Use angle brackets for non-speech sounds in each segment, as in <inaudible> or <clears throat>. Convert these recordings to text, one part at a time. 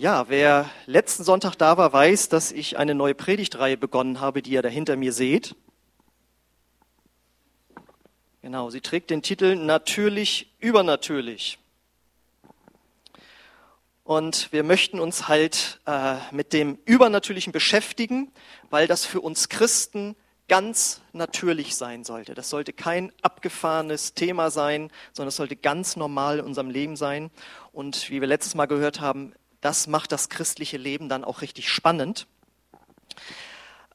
Ja, wer letzten Sonntag da war, weiß, dass ich eine neue Predigtreihe begonnen habe, die ihr da hinter mir seht. Genau, sie trägt den Titel Natürlich, übernatürlich. Und wir möchten uns halt äh, mit dem Übernatürlichen beschäftigen, weil das für uns Christen ganz natürlich sein sollte. Das sollte kein abgefahrenes Thema sein, sondern es sollte ganz normal in unserem Leben sein. Und wie wir letztes Mal gehört haben, das macht das christliche Leben dann auch richtig spannend.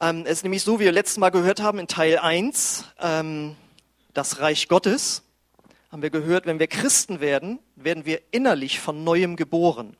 Ähm, es ist nämlich so, wie wir letztes Mal gehört haben in Teil 1, ähm, das Reich Gottes, haben wir gehört, wenn wir Christen werden, werden wir innerlich von neuem geboren.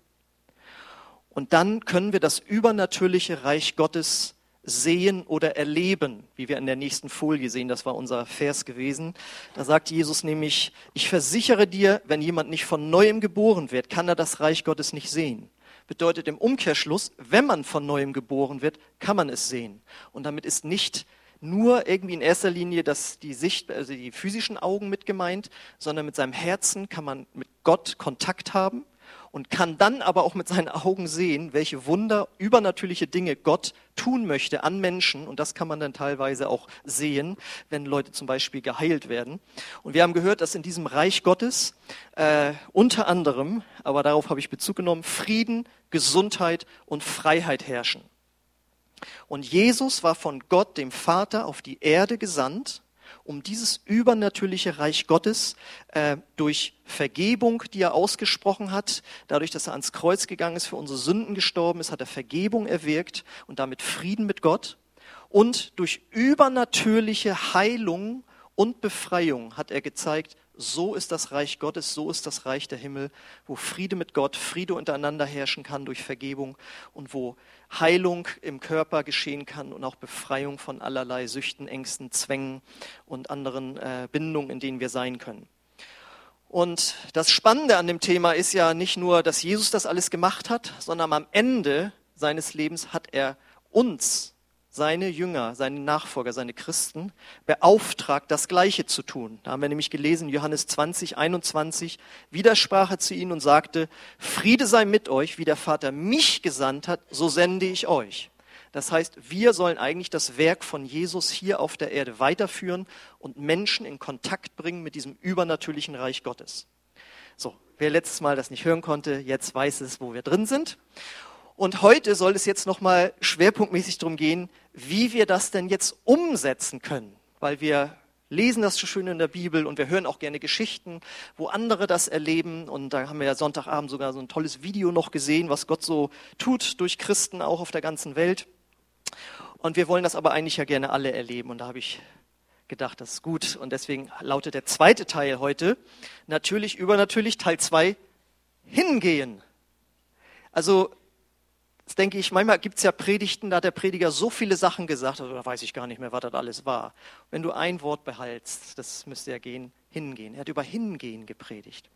Und dann können wir das übernatürliche Reich Gottes sehen oder erleben, wie wir in der nächsten Folie sehen, das war unser Vers gewesen. Da sagt Jesus nämlich, ich versichere dir, wenn jemand nicht von neuem geboren wird, kann er das Reich Gottes nicht sehen. Bedeutet im Umkehrschluss, wenn man von neuem geboren wird, kann man es sehen. Und damit ist nicht nur irgendwie in erster Linie das, die Sicht, also die physischen Augen mit gemeint, sondern mit seinem Herzen kann man mit Gott Kontakt haben und kann dann aber auch mit seinen Augen sehen, welche Wunder, übernatürliche Dinge Gott tun möchte an Menschen. Und das kann man dann teilweise auch sehen, wenn Leute zum Beispiel geheilt werden. Und wir haben gehört, dass in diesem Reich Gottes äh, unter anderem, aber darauf habe ich Bezug genommen, Frieden, Gesundheit und Freiheit herrschen. Und Jesus war von Gott, dem Vater, auf die Erde gesandt, um dieses übernatürliche Reich Gottes äh, durch Vergebung, die er ausgesprochen hat, dadurch, dass er ans Kreuz gegangen ist, für unsere Sünden gestorben ist, hat er Vergebung erwirkt und damit Frieden mit Gott. Und durch übernatürliche Heilung und Befreiung hat er gezeigt, so ist das Reich Gottes, so ist das Reich der Himmel, wo Friede mit Gott, Friede untereinander herrschen kann durch Vergebung und wo Heilung im Körper geschehen kann und auch Befreiung von allerlei Süchten, Ängsten, Zwängen und anderen äh, Bindungen, in denen wir sein können. Und das Spannende an dem Thema ist ja nicht nur, dass Jesus das alles gemacht hat, sondern am Ende seines Lebens hat er uns seine Jünger, seine Nachfolger, seine Christen beauftragt, das Gleiche zu tun. Da haben wir nämlich gelesen, Johannes 20, 21, widersprach er zu ihnen und sagte, Friede sei mit euch, wie der Vater mich gesandt hat, so sende ich euch. Das heißt, wir sollen eigentlich das Werk von Jesus hier auf der Erde weiterführen und Menschen in Kontakt bringen mit diesem übernatürlichen Reich Gottes. So, wer letztes Mal das nicht hören konnte, jetzt weiß es, wo wir drin sind. Und heute soll es jetzt nochmal schwerpunktmäßig darum gehen, wie wir das denn jetzt umsetzen können. Weil wir lesen das so schön in der Bibel und wir hören auch gerne Geschichten, wo andere das erleben. Und da haben wir ja Sonntagabend sogar so ein tolles Video noch gesehen, was Gott so tut durch Christen auch auf der ganzen Welt. Und wir wollen das aber eigentlich ja gerne alle erleben. Und da habe ich gedacht, das ist gut. Und deswegen lautet der zweite Teil heute, natürlich übernatürlich, Teil zwei hingehen. Also das denke ich, manchmal gibt es ja Predigten, da hat der Prediger so viele Sachen gesagt, also da weiß ich gar nicht mehr, was das alles war. Wenn du ein Wort behaltst, das müsste ja gehen, hingehen. Er hat über Hingehen gepredigt.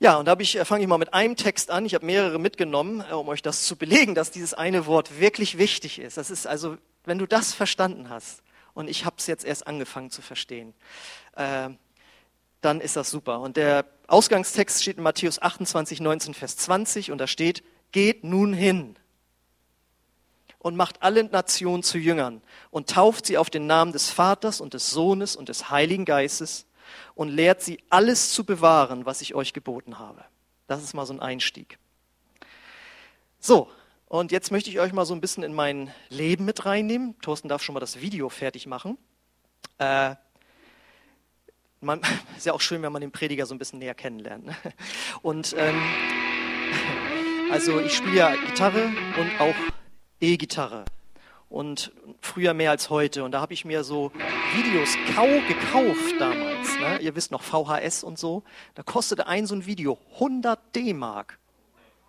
Ja, und da ich, äh, fange ich mal mit einem Text an. Ich habe mehrere mitgenommen, äh, um euch das zu belegen, dass dieses eine Wort wirklich wichtig ist. Das ist also, wenn du das verstanden hast, und ich habe es jetzt erst angefangen zu verstehen, äh, dann ist das super. Und der Ausgangstext steht in Matthäus 28, 19, Vers 20, und da steht, geht nun hin und macht alle Nationen zu Jüngern und tauft sie auf den Namen des Vaters und des Sohnes und des Heiligen Geistes und lehrt sie alles zu bewahren, was ich euch geboten habe. Das ist mal so ein Einstieg. So, und jetzt möchte ich euch mal so ein bisschen in mein Leben mit reinnehmen. Thorsten darf schon mal das Video fertig machen. Äh, man, <laughs> ist ja auch schön, wenn man den Prediger so ein bisschen näher kennenlernt. Ne? Und ähm, <laughs> also ich spiele ja Gitarre und auch E-Gitarre. Und früher mehr als heute. Und da habe ich mir so Videos kau gekauft damals. Ne? Ihr wisst noch, VHS und so. Da kostete ein so ein Video 100 D-Mark.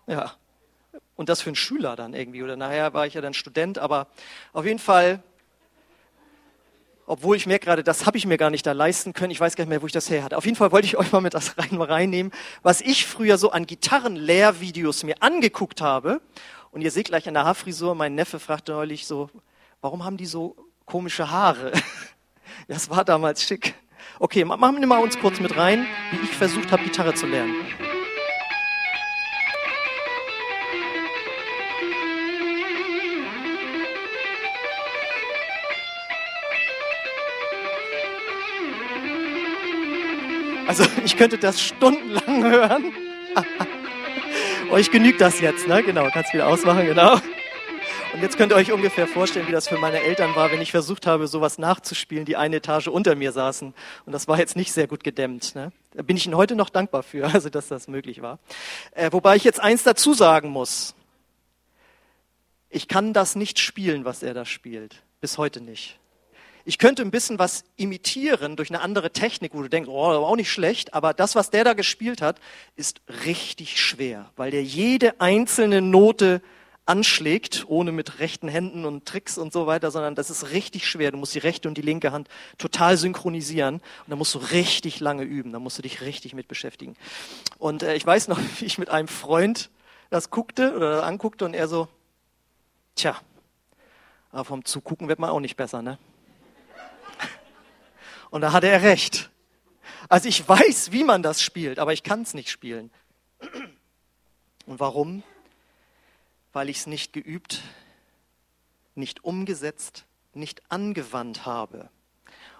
Ja. Und das für einen Schüler dann irgendwie. Oder nachher war ich ja dann Student. Aber auf jeden Fall obwohl ich merke gerade, das habe ich mir gar nicht da leisten können. Ich weiß gar nicht mehr, wo ich das her hatte. Auf jeden Fall wollte ich euch mal mit das rein, reinnehmen, was ich früher so an Gitarrenlehrvideos mir angeguckt habe. Und ihr seht gleich an der Haarfrisur, mein Neffe fragte neulich so, warum haben die so komische Haare? <laughs> Das war damals schick. Okay, machen wir mal uns kurz mit rein, wie ich versucht habe, Gitarre zu lernen. Also ich könnte das stundenlang hören. Euch genügt das jetzt, ne? Genau, kannst wieder ausmachen, genau. Und jetzt könnt ihr euch ungefähr vorstellen, wie das für meine Eltern war, wenn ich versucht habe, sowas nachzuspielen, die eine Etage unter mir saßen. Und das war jetzt nicht sehr gut gedämmt. Ne? Da bin ich Ihnen heute noch dankbar für, <laughs> also dass das möglich war. Äh, wobei ich jetzt eins dazu sagen muss. Ich kann das nicht spielen, was er da spielt. Bis heute nicht. Ich könnte ein bisschen was imitieren durch eine andere Technik, wo du denkst, oh, war auch nicht schlecht, aber das, was der da gespielt hat, ist richtig schwer, weil der jede einzelne Note anschlägt, ohne mit rechten Händen und Tricks und so weiter, sondern das ist richtig schwer. Du musst die rechte und die linke Hand total synchronisieren und da musst du richtig lange üben, da musst du dich richtig mit beschäftigen. Und äh, ich weiß noch, <laughs> wie ich mit einem Freund das guckte oder das anguckte und er so, tja, aber vom Zugucken wird man auch nicht besser, ne? Und da hatte er recht. Also ich weiß, wie man das spielt, aber ich kann es nicht spielen. Und warum? weil ich es nicht geübt, nicht umgesetzt, nicht angewandt habe.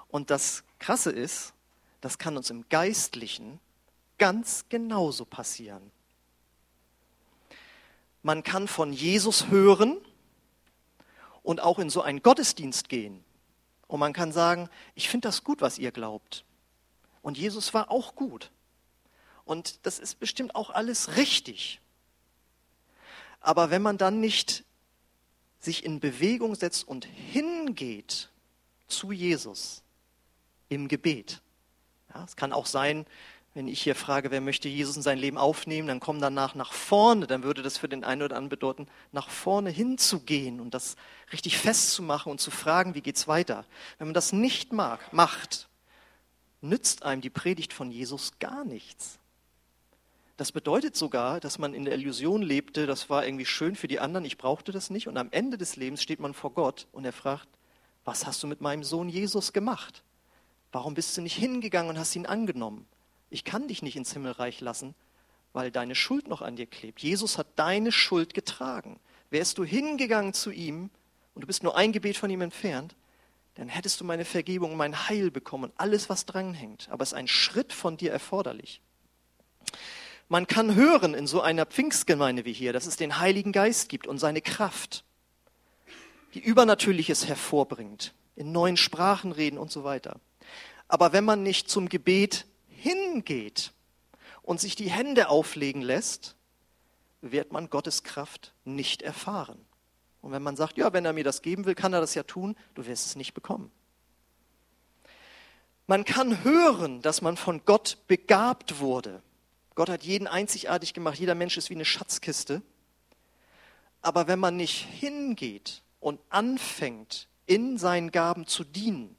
Und das Krasse ist, das kann uns im Geistlichen ganz genauso passieren. Man kann von Jesus hören und auch in so einen Gottesdienst gehen. Und man kann sagen, ich finde das gut, was ihr glaubt. Und Jesus war auch gut. Und das ist bestimmt auch alles richtig. Aber wenn man dann nicht sich in Bewegung setzt und hingeht zu Jesus im Gebet. Ja, es kann auch sein, wenn ich hier frage, wer möchte Jesus in sein Leben aufnehmen, dann kommen danach nach vorne, dann würde das für den einen oder anderen bedeuten, nach vorne hinzugehen und das richtig festzumachen und zu fragen, wie geht's weiter. Wenn man das nicht mag, macht, nützt einem die Predigt von Jesus gar nichts. Das bedeutet sogar, dass man in der Illusion lebte, das war irgendwie schön für die anderen, ich brauchte das nicht. Und am Ende des Lebens steht man vor Gott und er fragt, was hast du mit meinem Sohn Jesus gemacht? Warum bist du nicht hingegangen und hast ihn angenommen? Ich kann dich nicht ins Himmelreich lassen, weil deine Schuld noch an dir klebt. Jesus hat deine Schuld getragen. Wärst du hingegangen zu ihm und du bist nur ein Gebet von ihm entfernt, dann hättest du meine Vergebung mein Heil bekommen und alles, was dranhängt. Aber es ist ein Schritt von dir erforderlich. Man kann hören in so einer Pfingstgemeinde wie hier, dass es den Heiligen Geist gibt und seine Kraft, die Übernatürliches hervorbringt, in neuen Sprachen reden und so weiter. Aber wenn man nicht zum Gebet hingeht und sich die Hände auflegen lässt, wird man Gottes Kraft nicht erfahren. Und wenn man sagt, ja, wenn er mir das geben will, kann er das ja tun, du wirst es nicht bekommen. Man kann hören, dass man von Gott begabt wurde. Gott hat jeden einzigartig gemacht, jeder Mensch ist wie eine Schatzkiste. Aber wenn man nicht hingeht und anfängt, in seinen Gaben zu dienen,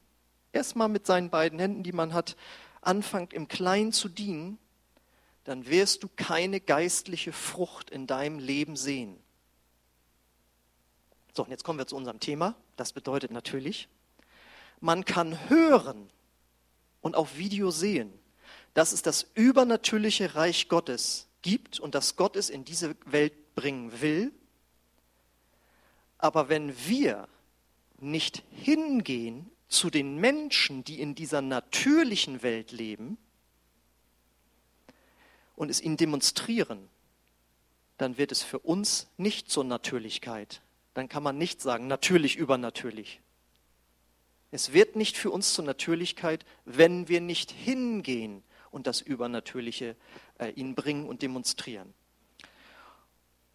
erstmal mit seinen beiden Händen, die man hat, anfängt im Kleinen zu dienen, dann wirst du keine geistliche Frucht in deinem Leben sehen. So, und jetzt kommen wir zu unserem Thema. Das bedeutet natürlich, man kann hören und auf Video sehen dass es das übernatürliche Reich Gottes gibt und dass Gott es in diese Welt bringen will. Aber wenn wir nicht hingehen zu den Menschen, die in dieser natürlichen Welt leben und es ihnen demonstrieren, dann wird es für uns nicht zur Natürlichkeit. Dann kann man nicht sagen, natürlich übernatürlich. Es wird nicht für uns zur Natürlichkeit, wenn wir nicht hingehen und das Übernatürliche äh, ihnen bringen und demonstrieren.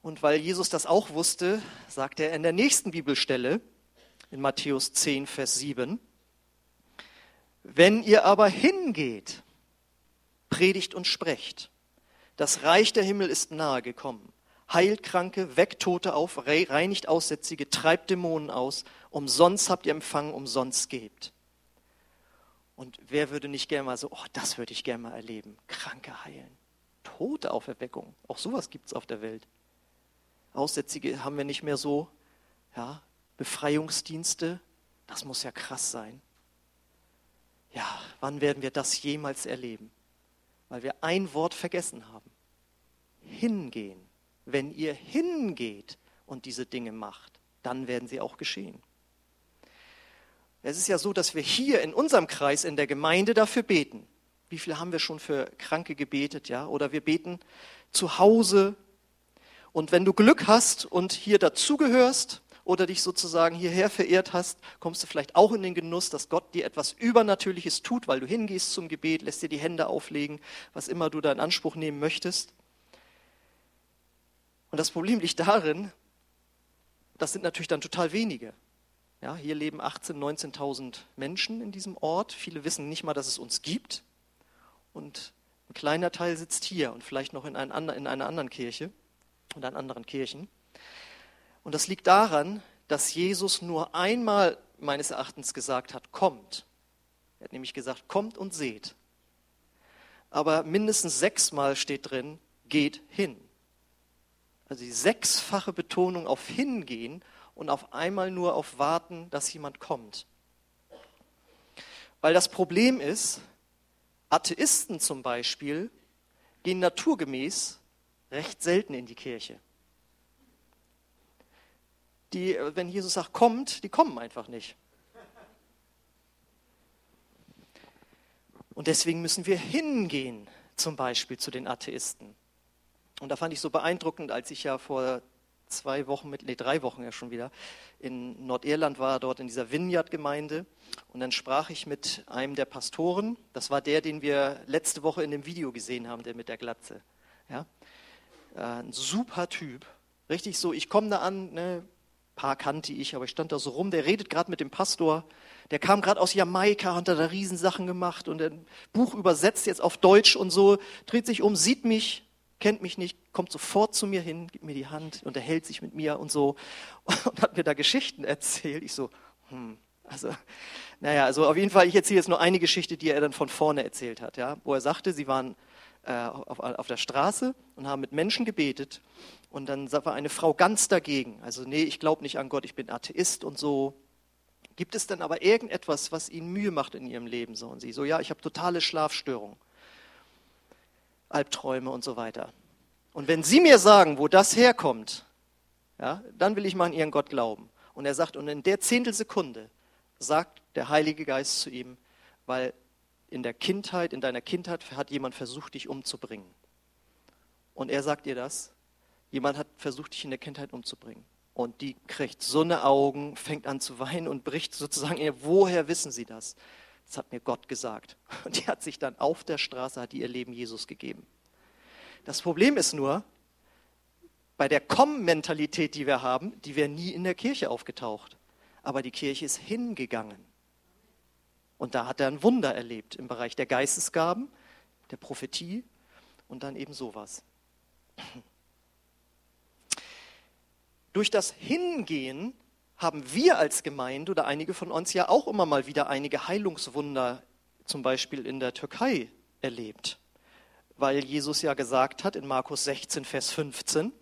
Und weil Jesus das auch wusste, sagt er in der nächsten Bibelstelle, in Matthäus 10, Vers 7, wenn ihr aber hingeht, predigt und sprecht, das Reich der Himmel ist nahe gekommen. Heilt Kranke, weckt Tote auf, reinigt Aussätzige, treibt Dämonen aus. Umsonst habt ihr empfangen, umsonst gebt. Und wer würde nicht gerne mal so, oh, das würde ich gerne mal erleben. Kranke heilen. Tote Auferweckung. Auch sowas gibt es auf der Welt. Aussätzige haben wir nicht mehr so. Ja, Befreiungsdienste. Das muss ja krass sein. Ja, wann werden wir das jemals erleben? Weil wir ein Wort vergessen haben. Hingehen. Wenn ihr hingeht und diese Dinge macht, dann werden sie auch geschehen. Es ist ja so, dass wir hier in unserem Kreis in der Gemeinde dafür beten. Wie viel haben wir schon für Kranke gebetet, ja? Oder wir beten zu Hause. Und wenn du Glück hast und hier dazugehörst oder dich sozusagen hierher verehrt hast, kommst du vielleicht auch in den Genuss, dass Gott dir etwas Übernatürliches tut, weil du hingehst zum Gebet, lässt dir die Hände auflegen, was immer du da in Anspruch nehmen möchtest. Und das Problem liegt darin, das sind natürlich dann total wenige. Ja, hier leben 18.000, 19.000 Menschen in diesem Ort. Viele wissen nicht mal, dass es uns gibt. Und ein kleiner Teil sitzt hier und vielleicht noch in, ein, in einer anderen Kirche und an anderen Kirchen. Und das liegt daran, dass Jesus nur einmal meines Erachtens gesagt hat, kommt. Er hat nämlich gesagt, kommt und seht. Aber mindestens sechsmal steht drin, geht hin. Also die sechsfache Betonung auf hingehen und auf einmal nur auf warten, dass jemand kommt. Weil das Problem ist, Atheisten zum Beispiel gehen naturgemäß recht selten in die Kirche. Die, wenn Jesus sagt, kommt, die kommen einfach nicht. Und deswegen müssen wir hingehen, zum Beispiel zu den Atheisten. Und da fand ich so beeindruckend, als ich ja vor zwei Wochen, mit, nee, drei Wochen ja schon wieder, in Nordirland war, dort in dieser Vineyard-Gemeinde. Und dann sprach ich mit einem der Pastoren. Das war der, den wir letzte Woche in dem Video gesehen haben, der mit der Glatze. Ja? Äh, ein super Typ. Richtig so, ich komme da an, ne, paar kannte ich, aber ich stand da so rum, der redet gerade mit dem Pastor, der kam gerade aus Jamaika, hat da Riesensachen gemacht und ein Buch übersetzt jetzt auf Deutsch und so, dreht sich um, sieht mich, kennt mich nicht, kommt sofort zu mir hin, gibt mir die Hand, unterhält sich mit mir und so. <laughs> Und hat mir da Geschichten erzählt. Ich so, hm, also, naja, also auf jeden Fall, ich erzähle jetzt nur eine Geschichte, die er dann von vorne erzählt hat, ja, wo er sagte, sie waren auf, auf der Straße und haben mit Menschen gebetet und dann war eine Frau ganz dagegen. Also, nee, ich glaube nicht an Gott, ich bin Atheist und so. Gibt es denn aber irgendetwas, was ihnen Mühe macht in ihrem Leben? So, und sie so, ja, ich habe totale Schlafstörungen. Albträume und so weiter. Und wenn Sie mir sagen, wo das herkommt, ja, dann will ich mal an Ihren Gott glauben. Und er sagt, und in der Zehntelsekunde sagt der Heilige Geist zu ihm, weil in der Kindheit, in deiner Kindheit hat jemand versucht, dich umzubringen. Und er sagt ihr das, jemand hat versucht, dich in der Kindheit umzubringen. Und die kriegt so eine Augen, fängt an zu weinen und bricht sozusagen, woher wissen Sie das? Das hat mir Gott gesagt. <laughs> Und die hat sich dann auf der Straße, hat ihr Leben Jesus gegeben. Das Problem ist nur, bei der Komm-Mentalität, die wir haben, die wäre nie in der Kirche aufgetaucht. Aber die Kirche ist hingegangen. Und da hat er ein Wunder erlebt im Bereich der Geistesgaben, der Prophetie und dann eben sowas. <clears throat> Durch das Hingehen haben wir als Gemeinde oder einige von uns ja auch immer mal wieder einige Heilungswunder, zum Beispiel in der Türkei, erlebt. Weil Jesus ja gesagt hat in Markus 16, Vers 15,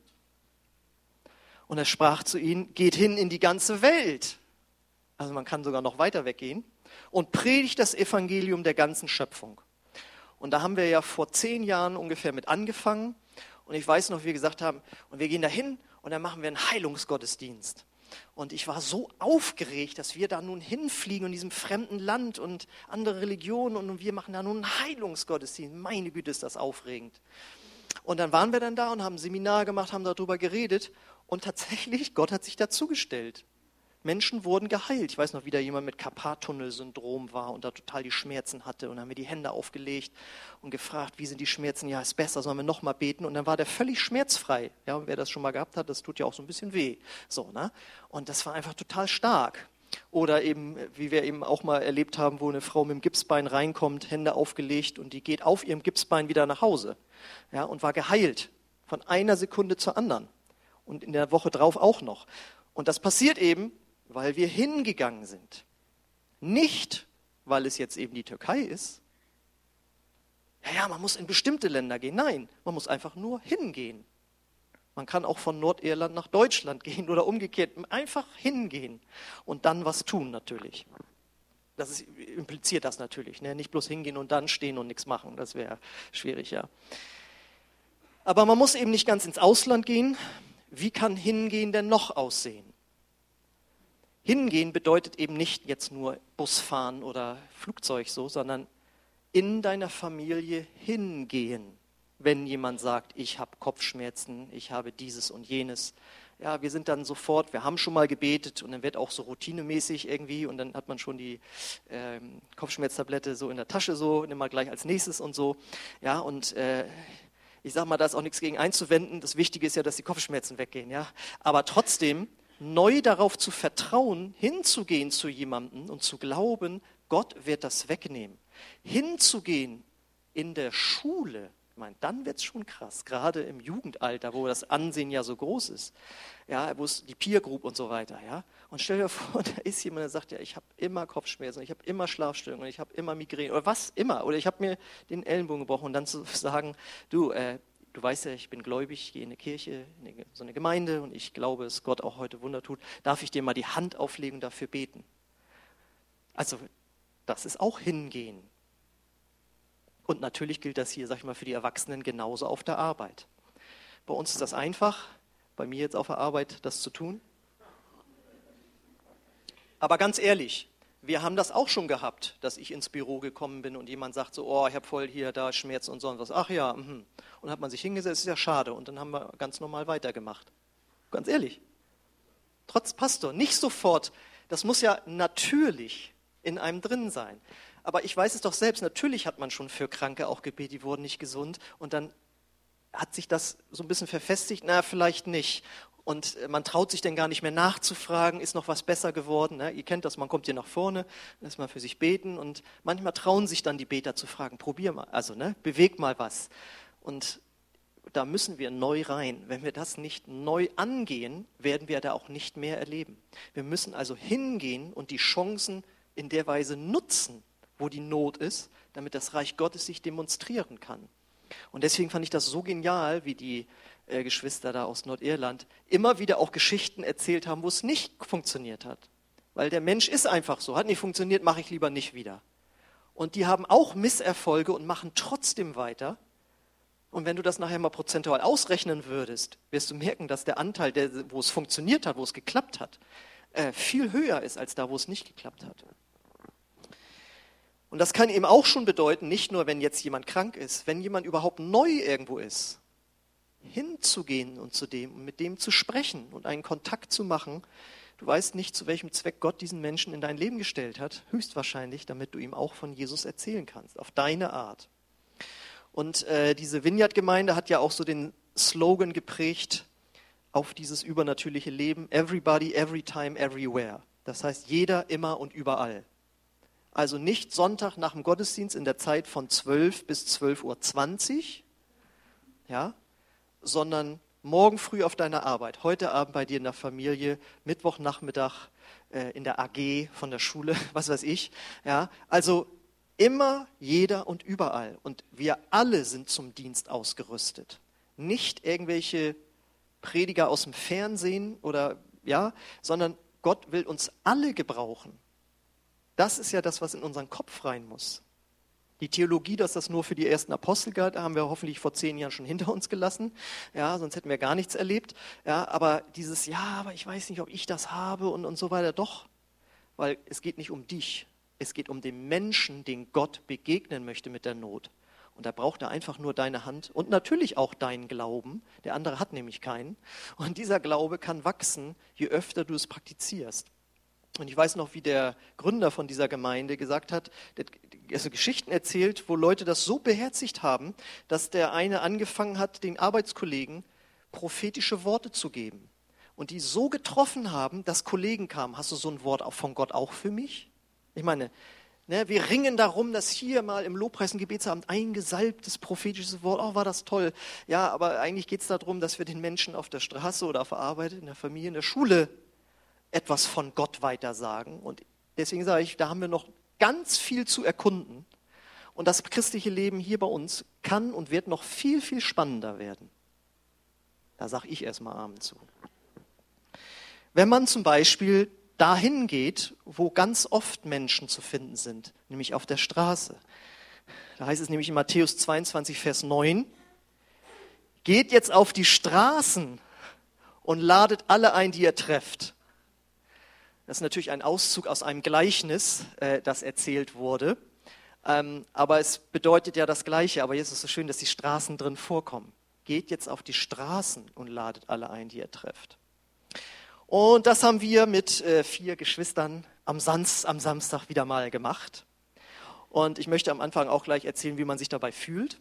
und er sprach zu ihnen, geht hin in die ganze Welt. Also man kann sogar noch weiter weggehen und predigt das Evangelium der ganzen Schöpfung. Und da haben wir ja vor zehn Jahren ungefähr mit angefangen. Und ich weiß noch, wie wir gesagt haben, und wir gehen da hin und dann machen wir einen Heilungsgottesdienst. Und ich war so aufgeregt, dass wir da nun hinfliegen in diesem fremden Land und andere Religionen und wir machen da nun einen Heilungsgottesdienst. Meine Güte, ist das aufregend. Und dann waren wir dann da und haben ein Seminar gemacht, haben darüber geredet und tatsächlich, <laughs> Gott hat sich dazugestellt. Menschen wurden geheilt. Ich weiß noch, wie da jemand mit Karpattunnelsyndrom war und da total die Schmerzen hatte. Und haben wir die Hände aufgelegt und gefragt, wie sind die Schmerzen? Ja, ist besser, sollen wir nochmal beten? Und dann war der völlig schmerzfrei. Ja, wer das schon mal gehabt hat, das tut ja auch so ein bisschen weh. So, ne? Und das war einfach total stark. Oder eben, wie wir eben auch mal erlebt haben, wo eine Frau mit dem Gipsbein reinkommt, Hände aufgelegt und die geht auf ihrem Gipsbein wieder nach Hause. Ja, und war geheilt. Von einer Sekunde zur anderen. Und in der Woche drauf auch noch. Und das passiert eben, weil wir hingegangen sind. Nicht, weil es jetzt eben die Türkei ist. Ja, ja, man muss in bestimmte Länder gehen. Nein, man muss einfach nur hingehen. Man kann auch von Nordirland nach Deutschland gehen oder umgekehrt. Einfach hingehen und dann was tun natürlich. Das ist, impliziert das natürlich. Ne? Nicht bloß hingehen und dann stehen und nichts machen. Das wäre schwierig, ja. Aber man muss eben nicht ganz ins Ausland gehen. Wie kann hingehen denn noch aussehen? Hingehen bedeutet eben nicht jetzt nur Busfahren oder Flugzeug so, sondern in deiner Familie hingehen, wenn jemand sagt, ich habe Kopfschmerzen, ich habe dieses und jenes. Ja, wir sind dann sofort, wir haben schon mal gebetet und dann wird auch so routinemäßig irgendwie und dann hat man schon die ähm, Kopfschmerztablette so in der Tasche so, nimm mal gleich als nächstes und so. Ja, und äh, ich sage mal, da ist auch nichts gegen einzuwenden. Das Wichtige ist ja, dass die Kopfschmerzen weggehen. Ja? Aber trotzdem, neu darauf zu vertrauen, hinzugehen zu jemandem und zu glauben, Gott wird das wegnehmen. Hinzugehen in der Schule, ich meine, dann wird es schon krass, gerade im Jugendalter, wo das Ansehen ja so groß ist, ja, wo es die Peer Group und so weiter, ja. Und stell dir <laughs> vor, da ist jemand, der sagt, ja, ich habe immer Kopfschmerzen, ich habe immer Schlafstörungen, ich habe immer Migräne oder was immer, oder ich habe mir den Ellenbogen gebrochen und dann zu <laughs> sagen, du, äh, du weißt ja, ich bin gläubig, gehe in eine Kirche, in so eine Gemeinde und ich glaube, dass Gott auch heute Wunder tut, darf ich dir mal die Hand auflegen und dafür beten? Also, das ist auch hingehen. Und natürlich gilt das hier, sag ich mal, für die Erwachsenen genauso auf der Arbeit. Bei uns ist das einfach, bei mir jetzt auf der Arbeit das zu tun. Aber ganz ehrlich, wir haben das auch schon gehabt, dass ich ins Büro gekommen bin und jemand sagt so, oh, ich habe voll hier da Schmerzen und so und was. Ach ja, mh. und hat man sich hingesetzt, ist ja schade. Und dann haben wir ganz normal weitergemacht. Ganz ehrlich. Trotz Pastor, nicht sofort. Das muss ja natürlich in einem drin sein. Aber ich weiß es doch selbst, natürlich hat man schon für Kranke auch gebetet, die wurden nicht gesund. Und dann hat sich das so ein bisschen verfestigt, na, vielleicht nicht. Und man traut sich dann gar nicht mehr nachzufragen, ist noch was besser geworden. Ne? Ihr kennt das, man kommt hier nach vorne, lässt mal für sich beten und manchmal trauen sich dann die Beter zu fragen, probier mal, also ne, beweg mal was. Und da müssen wir neu rein. Wenn wir das nicht neu angehen, werden wir da auch nicht mehr erleben. Wir müssen also hingehen und die Chancen in der Weise nutzen, wo die Not ist, damit das Reich Gottes sich demonstrieren kann. Und deswegen fand ich das so genial, wie die äh, Geschwister da aus Nordirland immer wieder auch Geschichten erzählt haben, wo es nicht funktioniert hat. Weil der Mensch ist einfach so, hat nicht funktioniert, mache ich lieber nicht wieder. Und die haben auch Misserfolge und machen trotzdem weiter. Und wenn du das nachher mal prozentual ausrechnen würdest, wirst du merken, dass der Anteil, der, wo es funktioniert hat, wo es geklappt hat, äh, viel höher ist als da, wo es nicht geklappt hat. Und das kann eben auch schon bedeuten, nicht nur, wenn jetzt jemand krank ist, wenn jemand überhaupt neu irgendwo ist, hinzugehen und zu dem und mit dem zu sprechen und einen Kontakt zu machen. Du weißt nicht, zu welchem Zweck Gott diesen Menschen in dein Leben gestellt hat, höchstwahrscheinlich, damit du ihm auch von Jesus erzählen kannst, auf deine Art. Und äh, diese Vineyard-Gemeinde hat ja auch so den Slogan geprägt auf dieses übernatürliche Leben, Everybody, Everytime, Everywhere. Das heißt, jeder, immer und überall. Also nicht Sonntag nach dem Gottesdienst in der Zeit von 12 bis 12.20 Uhr, ja, sondern morgen früh auf deiner Arbeit, heute Abend bei dir in der Familie, Mittwochnachmittag äh, in der AG von der Schule, <laughs> was weiß ich. Ja, also immer, jeder und überall. Und wir alle sind zum Dienst ausgerüstet. Nicht irgendwelche Prediger aus dem Fernsehen oder ja, sondern Gott will uns alle gebrauchen. Das ist ja das, was in unseren Kopf rein muss. Die Theologie, dass das nur für die ersten Apostel galt, haben wir hoffentlich vor zehn Jahren schon hinter uns gelassen. Ja, sonst hätten wir gar nichts erlebt. Ja, aber dieses, ja, aber ich weiß nicht, ob ich das habe und, und so weiter, doch. Weil es geht nicht um dich. Es geht um den Menschen, den Gott begegnen möchte mit der Not. Und da braucht er einfach nur deine Hand und natürlich auch deinen Glauben. Der andere hat nämlich keinen. Und dieser Glaube kann wachsen, je öfter du es praktizierst. Und ich weiß noch, wie der Gründer von dieser Gemeinde gesagt hat, also Geschichten erzählt, wo Leute das so beherzigt haben, dass der eine angefangen hat, den Arbeitskollegen prophetische Worte zu geben. Und die so getroffen haben, dass Kollegen kamen, hast du so ein Wort von Gott auch für mich? Ich meine, ne, wir ringen darum, dass hier mal im Lobpreis und Gebetsabend ein gesalbtes prophetisches Wort, oh, war das toll. Ja, aber eigentlich geht es darum, dass wir den Menschen auf der Straße oder auf der Arbeit, in der Familie, in der Schule etwas von Gott weitersagen. Und deswegen sage ich, da haben wir noch ganz viel zu erkunden. Und das christliche Leben hier bei uns kann und wird noch viel, viel spannender werden. Da sage ich erstmal Amen zu. Wenn man zum Beispiel dahin geht, wo ganz oft Menschen zu finden sind, nämlich auf der Straße. Da heißt es nämlich in Matthäus 22, Vers 9, geht jetzt auf die Straßen und ladet alle ein, die ihr trefft. Das ist natürlich ein Auszug aus einem Gleichnis, äh, das erzählt wurde. Ähm, aber es bedeutet ja das Gleiche. Aber jetzt ist es so schön, dass die Straßen drin vorkommen. Geht jetzt auf die Straßen und ladet alle ein, die ihr trefft. Und das haben wir mit äh, vier Geschwistern am, Samstag wieder mal gemacht. Und ich möchte am Anfang auch gleich erzählen, wie man sich dabei fühlt.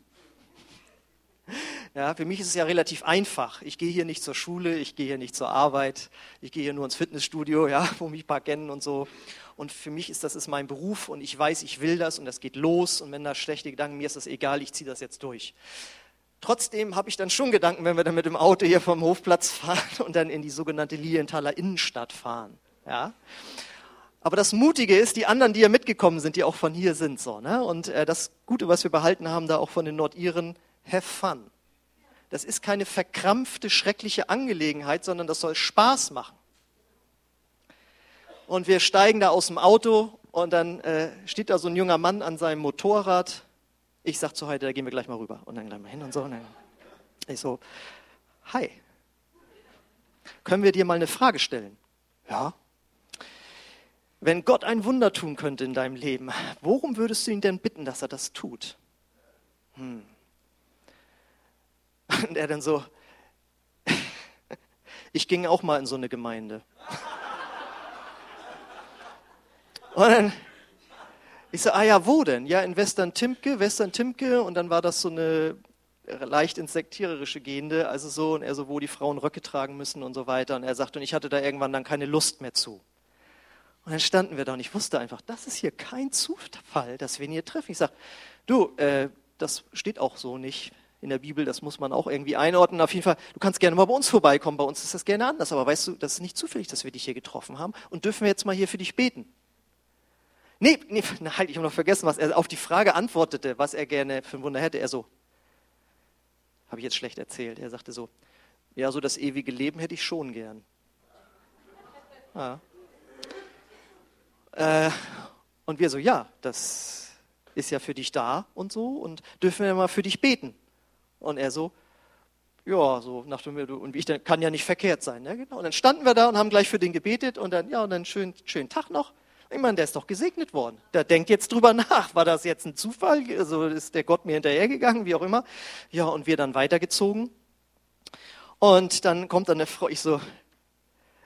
Ja, für mich ist es ja relativ einfach. Ich gehe hier nicht zur Schule, ich gehe hier nicht zur Arbeit, ich gehe hier nur ins Fitnessstudio, ja, <laughs> wo mich ein paar kennen und so. Und für mich ist das ist mein Beruf und ich weiß, ich will das und das geht los. Und wenn da schlechte Gedanken, mir ist das egal, ich ziehe das jetzt durch. Trotzdem habe ich dann schon Gedanken, wenn wir dann mit dem Auto hier vom Hofplatz fahren und dann in die sogenannte Lilienthaler Innenstadt fahren. Ja. Aber das Mutige ist, die anderen, die ja mitgekommen sind, die auch von hier sind, so, ne? Und äh, das Gute, was wir behalten haben, da auch von den Nordiren, have fun. Das ist keine verkrampfte, schreckliche Angelegenheit, sondern das soll Spaß machen. Und wir steigen da aus dem Auto und dann äh, steht da so ein junger Mann an seinem Motorrad. Ich sag zu heute, da gehen wir gleich mal rüber. Und dann gleich mal hin und so. Und dann ich so, hi, können wir dir mal eine Frage stellen? Ja. Wenn Gott ein Wunder tun könnte in deinem Leben, worum würdest du ihn denn bitten, dass er das tut? Hm. Und er dann so, <laughs> ich ging auch mal in so eine Gemeinde. Und dann, ich so, ah ja, wo denn? Ja, in Western Timke, Western Timke. Und dann war das so eine leicht insektiererische Gehende, also so, und er so, wo die Frauen Röcke tragen müssen und so weiter. Und er sagt, und ich hatte da irgendwann dann keine Lust mehr zu. Und dann standen wir da und ich wusste einfach, das ist hier kein Zufall, dass wir ihn hier treffen. Ich sage, du, äh, das steht auch so nicht in der Bibel, das muss man auch irgendwie einordnen. Auf jeden Fall, du kannst gerne mal bei uns vorbeikommen, bei uns ist das gerne anders, aber weißt du, das ist nicht zufällig, dass wir dich hier getroffen haben und dürfen wir jetzt mal hier für dich beten. Nee, nee, <laughs> halt, ich habe noch vergessen, was er auf die Frage antwortete, was er gerne für ein Wunder hätte. Er so, habe ich jetzt schlecht erzählt, er sagte so, ja, so das ewige Leben hätte ich schon gern. Ja. Äh, und wir so, ja, das ist ja für dich da und so und dürfen wir mal für dich beten. Und er so, ja, so nach dem und wie ich, dann kann ja nicht verkehrt sein. Ne? Genau. Und dann standen wir da und haben gleich für den gebetet und dann, ja, und dann schönen, schönen Tag noch. Ich meine, der ist doch gesegnet worden. Der denkt jetzt drüber <laughs> nach. War das jetzt ein Zufall? Also ist der Gott mir hinterhergegangen, wie auch immer. Ja, und wir dann weitergezogen. Und dann kommt dann eine Frau, ich so,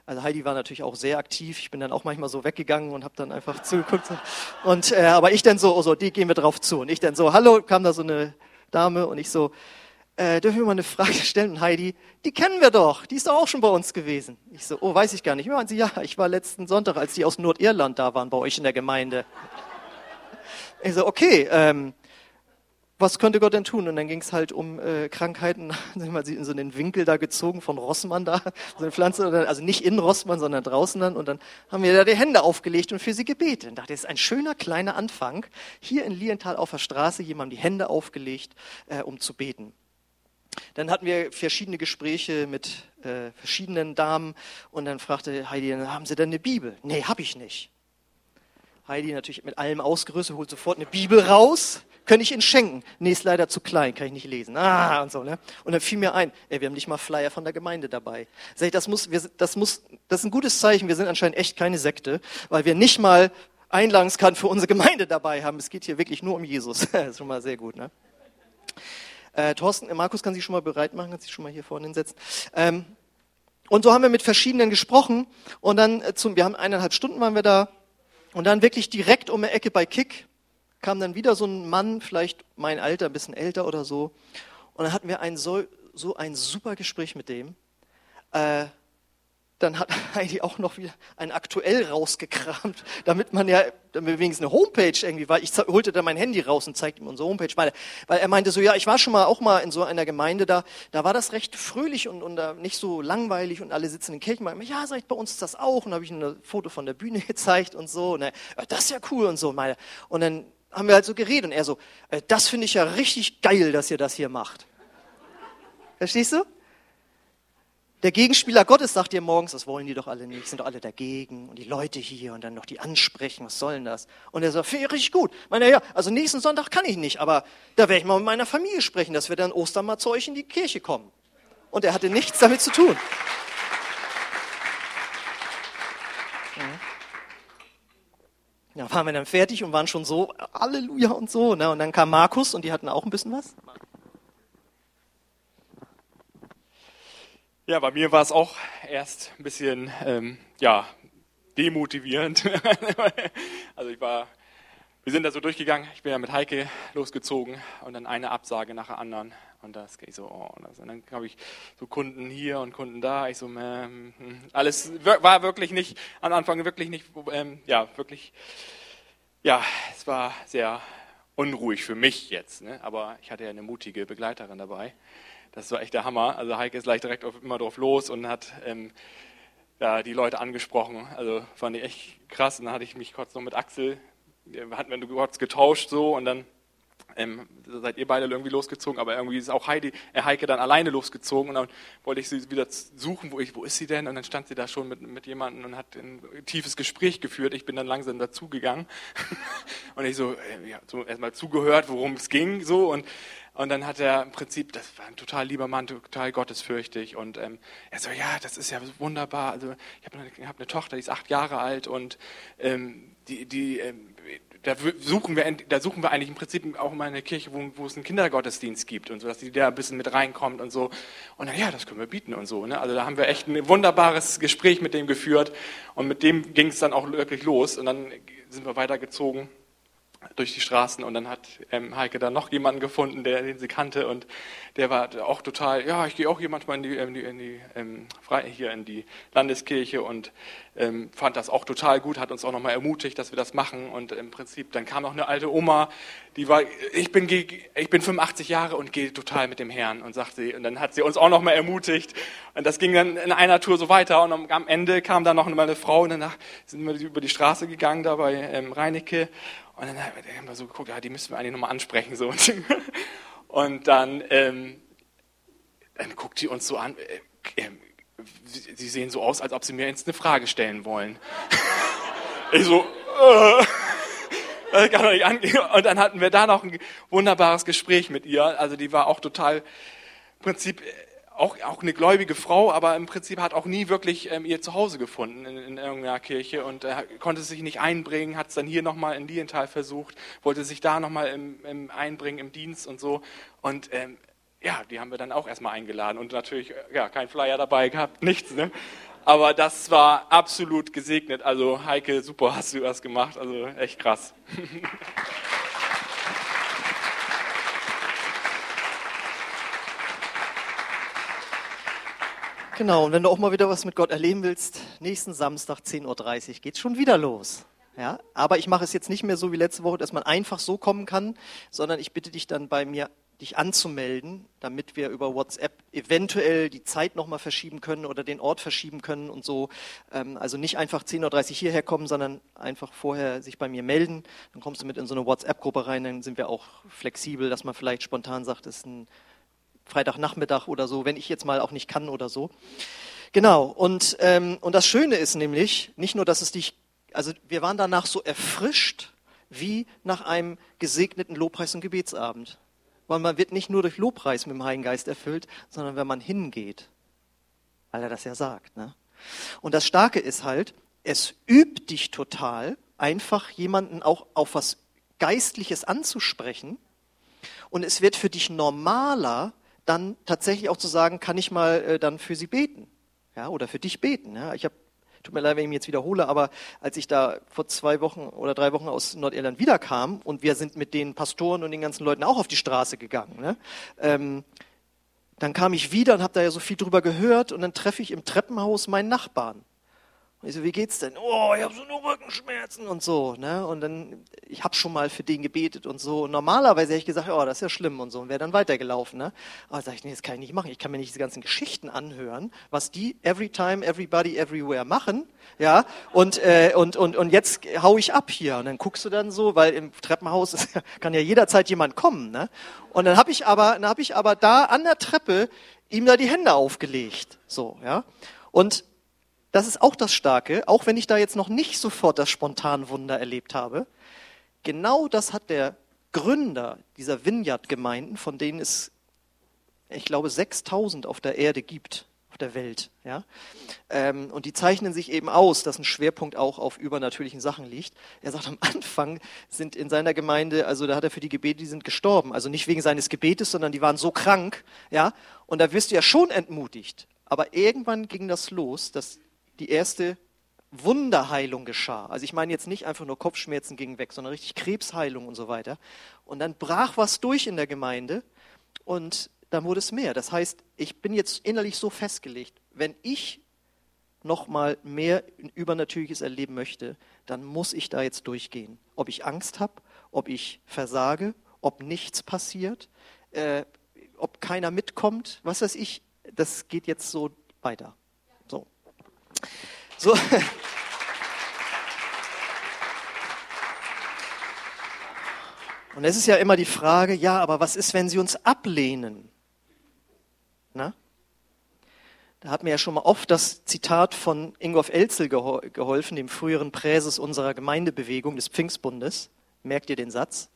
also Heidi war natürlich auch sehr aktiv. Ich bin dann auch manchmal so weggegangen und habe dann einfach zugeguckt. Und äh, aber ich dann so, oh so, die gehen wir drauf zu. Und ich dann so, hallo, kam da so eine Dame und ich so, äh, dürfen wir mal eine Frage stellen? Und Heidi, die kennen wir doch, die ist doch auch schon bei uns gewesen. Ich so, oh, weiß ich gar nicht. Meinen sie, ja, ich war letzten Sonntag, als die aus Nordirland da waren, bei euch in der Gemeinde. Ich so, okay, ähm, was könnte Gott denn tun? Und dann ging es halt um äh, Krankheiten, <laughs> sind wir in so einen Winkel da gezogen von Rossmann da, <laughs> so eine Pflanze, also nicht in Rossmann, sondern draußen dann. Und dann haben wir da die Hände aufgelegt und für sie gebetet. Und dachte, das ist ein schöner kleiner Anfang. Hier in Lienthal auf der Straße jemandem die Hände aufgelegt, äh, um zu beten. Dann hatten wir verschiedene Gespräche mit äh, verschiedenen Damen und dann fragte Heidi, haben Sie denn eine Bibel? Nee, habe ich nicht. Heidi natürlich mit allem ausgerüstet, holt sofort eine Bibel raus. Könnte ich Ihnen schenken? Nee, ist leider zu klein, kann ich nicht lesen. Ah, und so, ne? Und dann fiel mir ein, ey, wir haben nicht mal Flyer von der Gemeinde dabei. Sag ich, das muss, wir, das muss, das ist ein gutes Zeichen. Wir sind anscheinend echt keine Sekte, weil wir nicht mal Einladungskarten für unsere Gemeinde dabei haben. Es geht hier wirklich nur um Jesus. <laughs> das ist schon mal sehr gut, ne? Äh, Thorsten, äh, Markus kann sich schon mal bereit machen, kann sich schon mal hier vorne hinsetzen. Ähm, und so haben wir mit verschiedenen gesprochen und dann äh, zum, wir haben eineinhalb Stunden waren wir da und dann wirklich direkt um die Ecke bei Kick kam dann wieder so ein Mann, vielleicht mein Alter, ein bisschen älter oder so. Und dann hatten wir ein so, so ein super Gespräch mit dem. Äh, dann hat <laughs> Heidi auch noch wieder ein aktuell rausgekramt, damit man ja, damit wenigstens eine Homepage irgendwie war. Ich holte dann mein Handy raus und zeigte ihm unsere Homepage, weil, weil er meinte so, ja, ich war schon mal auch mal in so einer Gemeinde da, da war das recht fröhlich und, und nicht so langweilig und alle sitzen in Kirchen. Meine, ja, sag ich, bei uns ist das auch. Und habe ich ein Foto von der Bühne <laughs> gezeigt und so. Und er, ja, das ist ja cool und so. Meine. Und dann haben wir halt so geredet und er so, äh, das finde ich ja richtig geil, dass ihr das hier macht. Verstehst du? Der Gegenspieler Gottes sagt dir morgens, das wollen die doch alle nicht, sind doch alle dagegen und die Leute hier und dann noch die ansprechen, was soll denn das? Und er sagt, finde ich richtig gut. Meine, ja, also nächsten Sonntag kann ich nicht, aber da werde ich mal mit meiner Familie sprechen, dass wir dann Ostern mal zu euch in die Kirche kommen. Und er hatte nichts damit zu tun. Ja, waren wir dann fertig und waren schon so, Halleluja und so. Ne? Und dann kam Markus und die hatten auch ein bisschen was. Ja, bei mir war es auch erst ein bisschen, ähm, ja, demotivierend. <laughs> also ich war, wir sind da so durchgegangen. Ich bin ja mit Heike losgezogen und dann eine Absage nach der anderen. Und das geht so, oh, und dann habe ich so Kunden hier und Kunden da. Ich so, ähm, alles war wirklich nicht, am Anfang wirklich nicht, ähm, ja, wirklich, ja, es war sehr unruhig für mich jetzt. Ne? Aber ich hatte ja eine mutige Begleiterin dabei das war echt der Hammer. Also Heike ist gleich direkt auf, immer drauf los und hat ähm, ja, die Leute angesprochen. Also fand ich echt krass. Und dann hatte ich mich kurz noch mit Axel, hatten wir kurz getauscht so und dann ähm, seid ihr beide irgendwie losgezogen, aber irgendwie ist auch Heidi, äh, Heike dann alleine losgezogen und dann wollte ich sie wieder suchen, wo, ich, wo ist sie denn? Und dann stand sie da schon mit, mit jemandem und hat ein tiefes Gespräch geführt. Ich bin dann langsam dazugegangen <laughs> und ich so, äh, ja, so erstmal zugehört, worum es ging so und und dann hat er im Prinzip, das war ein total lieber Mann, total gottesfürchtig. Und ähm, er so, ja, das ist ja wunderbar. Also ich habe eine, hab eine Tochter, die ist acht Jahre alt und ähm, die, die, ähm, da suchen wir, da suchen wir eigentlich im Prinzip auch mal eine Kirche, wo, wo es einen Kindergottesdienst gibt und so, dass die da ein bisschen mit reinkommt und so. Und dann, ja, das können wir bieten und so. Ne? Also da haben wir echt ein wunderbares Gespräch mit dem geführt und mit dem ging es dann auch wirklich los. Und dann sind wir weitergezogen durch die Straßen und dann hat ähm, Heike da noch jemanden gefunden, der, den sie kannte und der war auch total, ja, ich gehe auch hier manchmal in die, in die, in die ähm, hier in die Landeskirche und ähm, fand das auch total gut, hat uns auch nochmal ermutigt, dass wir das machen und im Prinzip, dann kam noch eine alte Oma, die war, ich bin, ich bin 85 Jahre und gehe total mit dem Herrn und sagt sie, und dann hat sie uns auch nochmal ermutigt und das ging dann in einer Tour so weiter und am Ende kam dann noch mal eine Frau und danach sind wir über die Straße gegangen da bei ähm, Reinecke und dann haben wir so geguckt, ja, die müssen wir eigentlich nochmal ansprechen. So. <laughs> Und dann, ähm, dann guckt sie uns so an, äh, äh, sie sehen so aus, als ob sie mir jetzt eine Frage stellen wollen. <laughs> ich so, äh, <laughs> das kann doch nicht angehen. Und dann hatten wir da noch ein wunderbares Gespräch mit ihr. Also die war auch total, im Prinzip, auch, auch eine gläubige Frau, aber im Prinzip hat auch nie wirklich ähm, ihr Zuhause gefunden in, in irgendeiner Kirche und äh, konnte sich nicht einbringen, hat es dann hier nochmal in Lienthal versucht, wollte sich da nochmal im, im einbringen im Dienst und so. Und ähm, ja, die haben wir dann auch erstmal eingeladen und natürlich, äh, ja, kein Flyer dabei gehabt, <laughs> nichts, ne? Aber das war absolut gesegnet. Also Heike, super hast du das gemacht, also echt krass. <laughs> Genau, und wenn du auch mal wieder was mit Gott erleben willst, nächsten Samstag 10.30 Uhr geht schon wieder los. Ja, aber ich mache es jetzt nicht mehr so wie letzte Woche, dass man einfach so kommen kann, sondern ich bitte dich dann bei mir, dich anzumelden, damit wir über WhatsApp eventuell die Zeit nochmal verschieben können oder den Ort verschieben können und so. Ähm, also nicht einfach 10.30 Uhr hierher kommen, sondern einfach vorher sich bei mir melden. Dann kommst du mit in so eine WhatsApp-Gruppe rein, dann sind wir auch flexibel, dass man vielleicht spontan sagt, es ist ein Freitagnachmittag oder so, wenn ich jetzt mal auch nicht kann oder so. Genau, und, ähm, und das Schöne ist nämlich, nicht nur, dass es dich, also wir waren danach so erfrischt, wie nach einem gesegneten Lobpreis- und Gebetsabend. Weil man wird nicht nur durch Lobpreis mit dem Heiligen Geist erfüllt, sondern wenn man hingeht. Weil er das ja sagt. Ne? Und das Starke ist halt, es übt dich total, einfach jemanden auch auf was Geistliches anzusprechen. Und es wird für dich normaler, dann tatsächlich auch zu sagen, kann ich mal äh, dann für sie beten, ja, oder für dich beten. Ja. Ich habe, tut mir leid, wenn ich mich jetzt wiederhole, aber als ich da vor zwei Wochen oder drei Wochen aus Nordirland wiederkam und wir sind mit den Pastoren und den ganzen Leuten auch auf die Straße gegangen, ne, ähm, dann kam ich wieder und habe da ja so viel drüber gehört und dann treffe ich im Treppenhaus meinen Nachbarn. Und ich so, wie geht's denn? Oh, ich habe so nur Rückenschmerzen und so. Ne? Und dann, ich habe schon mal für den gebetet und so. Und normalerweise hätte ich gesagt, oh, das ist ja schlimm und so. Und wäre dann weitergelaufen. Ne? Aber sag ich, nee, das kann ich nicht machen. Ich kann mir nicht diese ganzen Geschichten anhören, was die every time, everybody, everywhere machen. Ja, und, äh, und, und, und jetzt hau ich ab hier. Und dann guckst du dann so, weil im Treppenhaus ist, kann ja jederzeit jemand kommen. Ne? Und dann habe ich aber, dann habe ich aber da an der Treppe ihm da die Hände aufgelegt. So, ja. Und das ist auch das Starke, auch wenn ich da jetzt noch nicht sofort das Spontanwunder erlebt habe. Genau das hat der Gründer dieser Vineyard-Gemeinden, von denen es, ich glaube, 6000 auf der Erde gibt, der Welt. Ja? Ähm, und die zeichnen sich eben aus, dass ein Schwerpunkt auch auf übernatürlichen Sachen liegt. Er sagt, am Anfang sind in seiner Gemeinde, also da hat er für die Gebete, die sind gestorben. Also nicht wegen seines Gebetes, sondern die waren so krank. Ja? Und da wirst du ja schon entmutigt. Aber irgendwann ging das los, dass die erste Wunderheilung geschah. Also ich meine jetzt nicht einfach nur Kopfschmerzen gingen weg, sondern richtig Krebsheilung und so weiter. Und dann brach was durch in der Gemeinde und dann wurde es mehr. Das heißt, ich bin jetzt innerlich so festgelegt, wenn ich noch mal mehr Übernatürliches erleben möchte, dann muss ich da jetzt durchgehen. Ob ich Angst habe, ob ich versage, ob nichts passiert, äh, ob keiner mitkommt, was weiß ich, das geht jetzt so weiter. So. Und es ist ja immer die Frage, ja, aber was ist, wenn sie uns ablehnen? Na? Da hat mir ja schon mal oft das Zitat von Ingolf Elzel geholfen, dem früheren Präses unserer Gemeindebewegung des Pfingstbundes. Merkt ihr den Satz?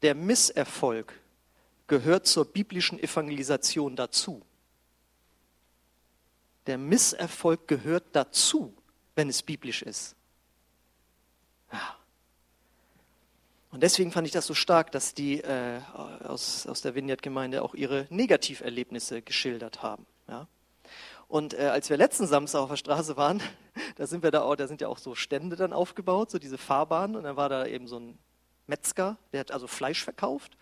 Der Misserfolg gehört zur biblischen Evangelisation dazu der Misserfolg gehört dazu, wenn es biblisch ist. Ja. Und deswegen fand ich das so stark, dass die äh, aus, aus der Vineyard-Gemeinde auch ihre Negativerlebnisse geschildert haben. Ja. Und äh, als wir letzten Samstag auf der Straße waren, <laughs> da sind wir da auch, da sind ja auch so Stände dann aufgebaut, so diese Fahrbahnen, und dann war da eben so ein Metzger, der hat also Fleisch verkauft.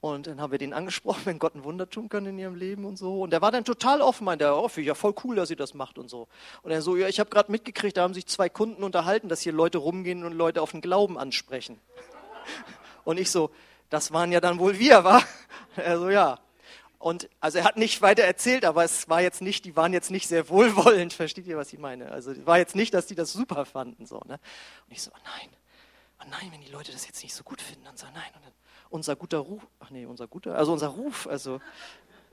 Und dann haben wir den angesprochen, <laughs> wenn Gott ein Wunder tun kann in ihrem Leben und so. Und der war dann total offen, meinte er, oh, ja voll cool, dass sie das macht und so. Und er so, ja, ich habe gerade mitgekriegt, da haben sich zwei Kunden unterhalten, dass hier Leute rumgehen und Leute auf den Glauben ansprechen. <laughs> Und ich so, das waren ja dann wohl wir, wa? <laughs> Er so, ja. Und also er hat nicht weiter erzählt, aber es war jetzt nicht, die waren jetzt nicht sehr wohlwollend, versteht ihr, was ich meine? Also es war jetzt nicht, dass die das super fanden, so, ne? Und ich so, oh nein, oh nein, wenn die Leute das jetzt nicht so gut finden, dann so, nein. Und dann unser guter Ruf, ach nee, unser guter, also unser Ruf, also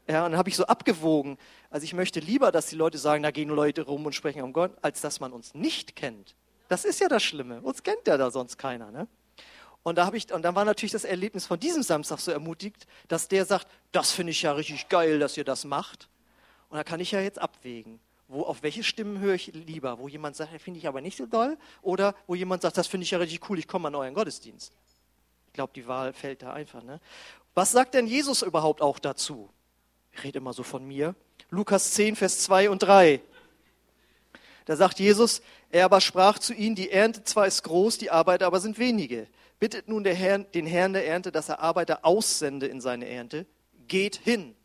ja, und dann habe ich so abgewogen. Also ich möchte lieber, dass die Leute sagen, da gehen Leute rum und sprechen um Gott, als dass man uns nicht kennt. Das ist ja das Schlimme. Uns kennt ja da sonst keiner, ne? Und da habe ich, und dann war natürlich das Erlebnis von diesem Samstag so ermutigt, dass der sagt, das finde ich ja richtig geil, dass ihr das macht. Und da kann ich ja jetzt abwägen. Wo, auf welche Stimmen höre ich lieber? Wo jemand sagt, finde ich aber nicht so doll? Oder wo jemand sagt, das finde ich ja richtig cool, ich komme an euren Gottesdienst glaube, die Wahl fällt da einfach. Ne? Was sagt denn Jesus überhaupt auch dazu? Ich rede immer so von mir. Lukas 10, Vers 2 und 3. Da sagt Jesus, er aber sprach zu ihnen, die Ernte zwar ist groß, die Arbeiter aber sind wenige. Bittet nun Herr, den Herrn der Ernte, dass er Arbeiter aussende in seine Ernte. Geht hin.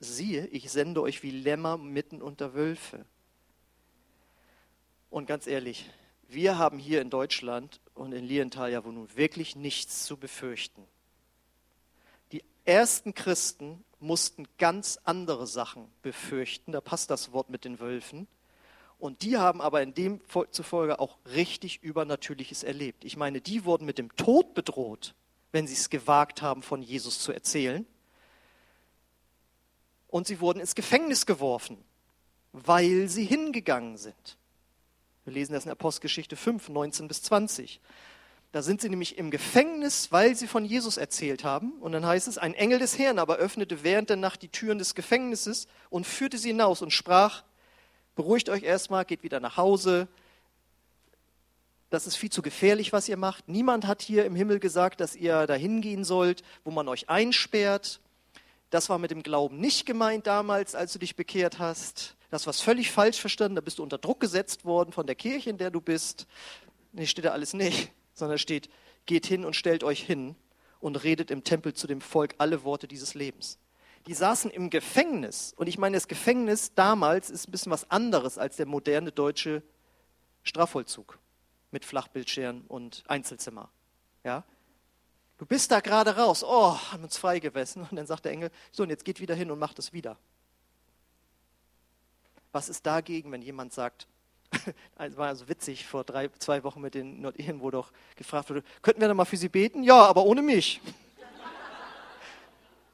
Siehe, ich sende euch wie Lämmer mitten unter Wölfe. Und ganz ehrlich, wir haben hier in Deutschland und in Lienthal ja wohl nun wirklich nichts zu befürchten. Die ersten Christen mussten ganz andere Sachen befürchten, da passt das Wort mit den Wölfen. Und die haben aber in dem zufolge auch richtig Übernatürliches erlebt. Ich meine, die wurden mit dem Tod bedroht, wenn sie es gewagt haben, von Jesus zu erzählen. Und sie wurden ins Gefängnis geworfen, weil sie hingegangen sind. Wir lesen das in Apostelgeschichte 5, 19 bis 20. Da sind sie nämlich im Gefängnis, weil sie von Jesus erzählt haben. Und dann heißt es, ein Engel des Herrn aber öffnete während der Nacht die Türen des Gefängnisses und führte sie hinaus und sprach, beruhigt euch erstmal, geht wieder nach Hause. Das ist viel zu gefährlich, was ihr macht. Niemand hat hier im Himmel gesagt, dass ihr dahin gehen sollt, wo man euch einsperrt. Das war mit dem Glauben nicht gemeint damals, als du dich bekehrt hast. Das was völlig falsch verstanden, da bist du unter Druck gesetzt worden von der Kirche, in der du bist. Nee, steht da alles nicht, sondern steht, geht hin und stellt euch hin und redet im Tempel zu dem Volk alle Worte dieses Lebens. Die saßen im Gefängnis und ich meine, das Gefängnis damals ist ein bisschen was anderes als der moderne deutsche Strafvollzug mit Flachbildscheren und Einzelzimmer. Ja? Du bist da gerade raus, oh, haben uns freigewessen. Und dann sagt der Engel, so, und jetzt geht wieder hin und macht es wieder. Was ist dagegen, wenn jemand sagt, <laughs> es war also witzig, vor drei, zwei Wochen mit den Nordehen, wo doch gefragt wurde, könnten wir da mal für sie beten? Ja, aber ohne mich.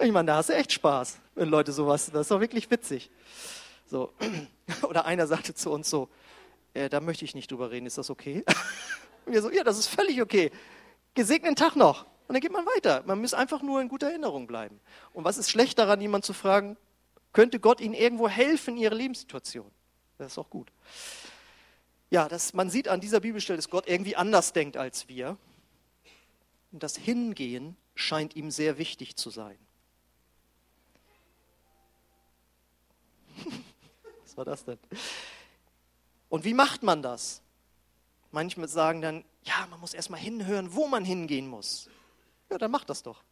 Ich meine, da hast du echt Spaß, wenn Leute sowas, das ist doch wirklich witzig. So. <clears throat> Oder einer sagte zu uns so, äh, da möchte ich nicht drüber reden, ist das okay? <laughs> Und wir so, ja, das ist völlig okay. Gesegneten Tag noch. Und dann geht man weiter. Man muss einfach nur in guter Erinnerung bleiben. Und was ist schlecht daran, jemand zu fragen, Könnte Gott ihnen irgendwo helfen in ihrer Lebenssituation? Das ist auch gut. Ja, das, man sieht an dieser Bibelstelle, dass Gott irgendwie anders denkt als wir. Und das Hingehen scheint ihm sehr wichtig zu sein. <laughs> Was war das denn? Und wie macht man das? Manchmal sagen dann, ja, man muss erstmal hinhören, wo man hingehen muss. Ja, dann macht das doch.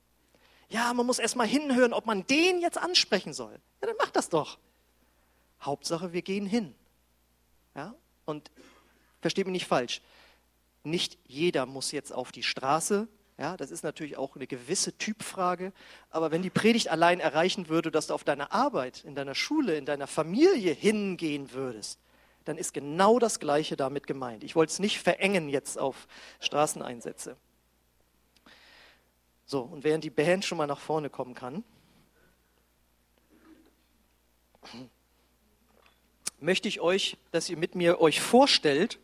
Ja, man muss erstmal hinhören, ob man den jetzt ansprechen soll. Ja, dann macht das doch. Hauptsache, wir gehen hin. Ja? Und versteht mich nicht falsch. Nicht jeder muss jetzt auf die Straße. Ja, das ist natürlich auch eine gewisse Typfrage. Aber wenn die Predigt allein erreichen würde, dass du auf deiner Arbeit, in deiner Schule, in deiner Familie hingehen würdest, dann ist genau das Gleiche damit gemeint. Ich wollte es nicht verengen jetzt auf Straßeneinsätze. So, und während die Band schon mal nach vorne kommen kann, möchte ich euch, dass ihr mit mir euch vorstellt,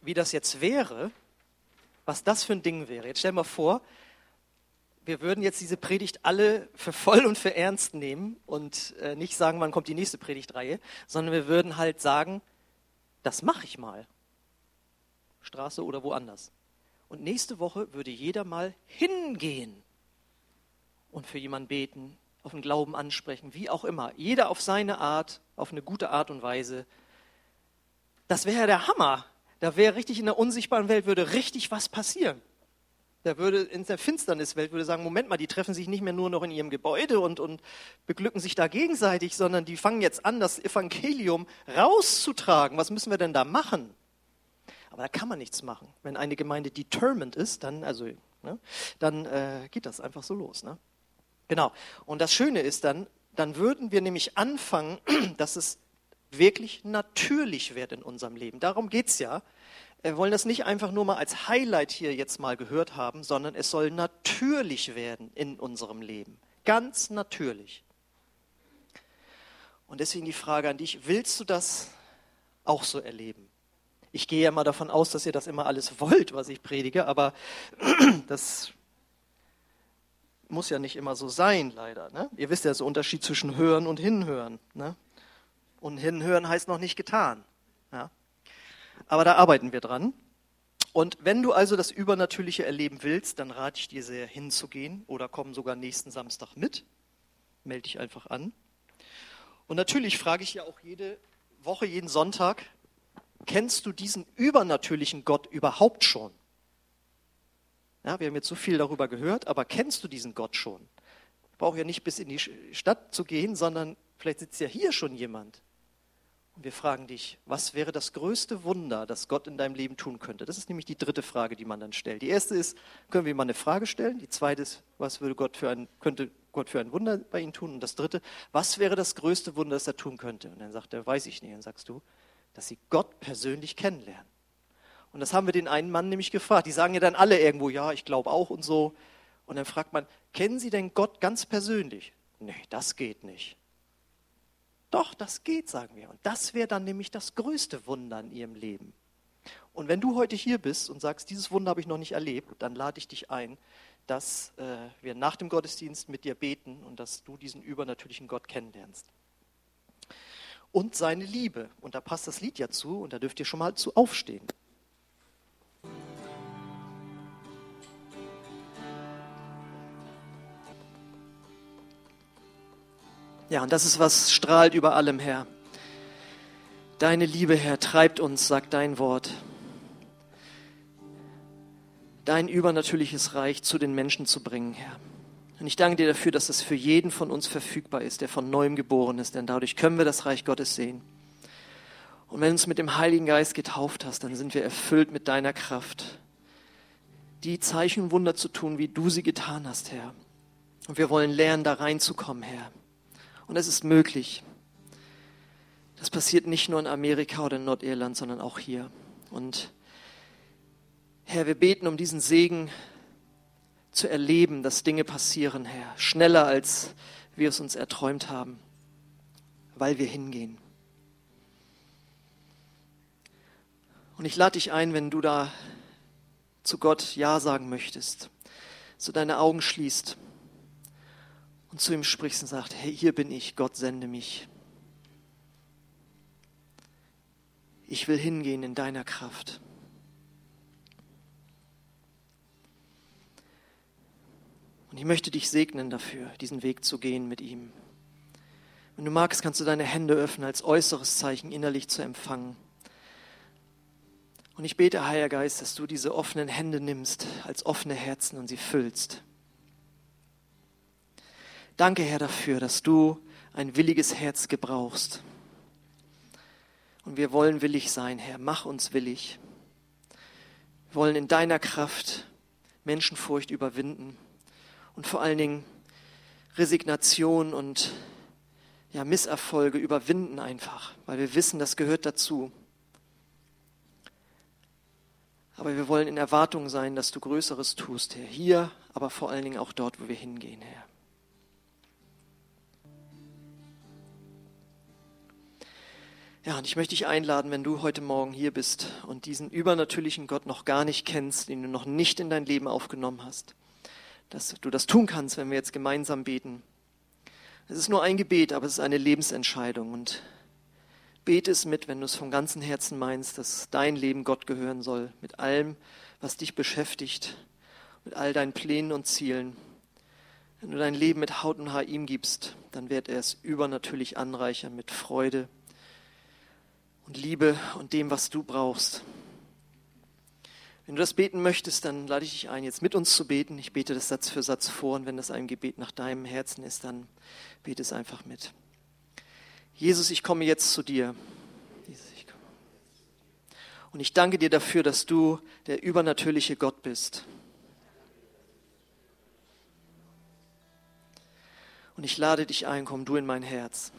wie das jetzt wäre, was das für ein Ding wäre. Jetzt stell mal vor, wir würden jetzt diese Predigt alle für voll und für ernst nehmen und äh, nicht sagen, wann kommt die nächste Predigtreihe, sondern wir würden halt sagen, das mache ich mal. Straße oder woanders. Und nächste Woche würde jeder mal hingehen und für jemanden beten, auf den Glauben ansprechen, wie auch immer. Jeder auf seine Art, auf eine gute Art und Weise. Das wäre ja der Hammer. Da wäre richtig in der unsichtbaren Welt würde richtig was passieren. Da würde in der Finsterniswelt würde sagen, Moment mal, die treffen sich nicht mehr nur noch in ihrem Gebäude und, und beglücken sich da gegenseitig, sondern die fangen jetzt an, das Evangelium rauszutragen. Was müssen wir denn da machen? Aber da kann man nichts machen. Wenn eine Gemeinde determined ist, dann, also, ne, dann äh, geht das einfach so los. Ne? Genau. Und das Schöne ist dann, dann würden wir nämlich anfangen, <clears throat> dass es wirklich natürlich wird in unserem Leben. Darum geht es ja. Wir wollen das nicht einfach nur mal als Highlight hier jetzt mal gehört haben, sondern es soll natürlich werden in unserem Leben. Ganz natürlich. Und deswegen die Frage an dich, willst du das auch so erleben? Ich gehe ja mal davon aus, dass ihr das immer alles wollt, was ich predige, aber <clears throat> das muss ja nicht immer so sein, leider. Ne? Ihr wisst ja, der Unterschied zwischen Hören und Hinhören. Ne? Und Hinhören heißt noch nicht getan. Ja? Aber da arbeiten wir dran. Und wenn du also das Übernatürliche erleben willst, dann rate ich dir sehr hinzugehen oder komm sogar nächsten Samstag mit. Melde dich einfach an. Und natürlich frage ich ja auch jede Woche, jeden Sonntag, kennst du diesen übernatürlichen Gott überhaupt schon? Ja, wir haben jetzt so viel darüber gehört, aber kennst du diesen Gott schon? Ich brauche ja nicht bis in die Stadt zu gehen, sondern vielleicht sitzt ja hier schon jemand. Und wir fragen dich, was wäre das größte Wunder, das Gott in deinem Leben tun könnte? Das ist nämlich die dritte Frage, die man dann stellt. Die erste ist, können wir mal eine Frage stellen? Die zweite ist, was würde Gott für ein, könnte Gott für ein Wunder bei Ihnen tun? Und das dritte, was wäre das größte Wunder, das er tun könnte? Und dann sagt er, weiß ich nicht. Dann sagst du, dass sie Gott persönlich kennenlernen. Und das haben wir den einen Mann nämlich gefragt. Die sagen ja dann alle irgendwo, ja, ich glaube auch und so. Und dann fragt man, kennen Sie denn Gott ganz persönlich? Nee, das geht nicht. Doch, das geht, sagen wir. Und das wäre dann nämlich das größte Wunder in Ihrem Leben. Und wenn du heute hier bist und sagst, dieses Wunder habe ich noch nicht erlebt, dann lade ich dich ein, dass äh, wir nach dem Gottesdienst mit dir beten und dass du diesen übernatürlichen Gott kennenlernst. Und seine Liebe. Und da passt das Lied ja zu und da dürft ihr schon mal zu aufstehen. Ja, und das ist, was strahlt über allem, Herr. Deine Liebe, Herr, treibt uns, sagt dein Wort. Dein übernatürliches Reich zu den Menschen zu bringen, Herr. Und ich danke dir dafür, dass es für jeden von uns verfügbar ist, der von neuem geboren ist, denn dadurch können wir das Reich Gottes sehen. Und wenn du uns mit dem Heiligen Geist getauft hast, dann sind wir erfüllt mit deiner Kraft, die Zeichen und Wunder zu tun, wie du sie getan hast, Herr. Und wir wollen lernen, da reinzukommen, Herr. Und es ist möglich. Das passiert nicht nur in Amerika oder in Nordirland, sondern auch hier. Und Herr, wir beten um diesen Segen zu erleben, dass Dinge passieren, Herr, schneller als wir es uns erträumt haben, weil wir hingehen. Und ich lade dich ein, wenn du da zu Gott Ja sagen möchtest, so deine Augen schließt und zu ihm sprichst und sagst, hey, hier bin ich, Gott sende mich. Ich will hingehen in deiner Kraft. Und ich möchte dich segnen dafür, diesen Weg zu gehen mit ihm. Wenn du magst, kannst du deine Hände öffnen als äußeres Zeichen, innerlich zu empfangen. Und ich bete, Heiliger Geist, dass du diese offenen Hände nimmst als offene Herzen und sie füllst. Danke, Herr, dafür, dass du ein williges Herz gebrauchst. Und wir wollen willig sein, Herr. Mach uns willig. Wir wollen in deiner Kraft Menschenfurcht überwinden und vor allen Dingen Resignation und ja, Misserfolge überwinden einfach, weil wir wissen, das gehört dazu. Aber wir wollen in Erwartung sein, dass du Größeres tust, Herr. Hier, aber vor allen Dingen auch dort, wo wir hingehen, Herr. Ja, und ich möchte dich einladen, wenn du heute Morgen hier bist und diesen übernatürlichen Gott noch gar nicht kennst, den du noch nicht in dein Leben aufgenommen hast, dass du das tun kannst, wenn wir jetzt gemeinsam beten. Es ist nur ein Gebet, aber es ist eine Lebensentscheidung und bete es mit, wenn du es vom ganzen Herzen meinst, dass dein Leben Gott gehören soll, mit allem, was dich beschäftigt, mit all deinen Plänen und Zielen. Wenn du dein Leben mit Haut und Haar ihm gibst, dann wird er es übernatürlich anreichern mit Freude und Liebe und dem, was du brauchst. Wenn du das beten möchtest, dann lade ich dich ein, jetzt mit uns zu beten. Ich bete das Satz für Satz vor und wenn das ein Gebet nach deinem Herzen ist, dann bete es einfach mit. Jesus, ich komme jetzt zu dir. Und ich danke dir dafür, dass du der übernatürliche Gott bist. Und ich lade dich ein, komm du in mein Herz.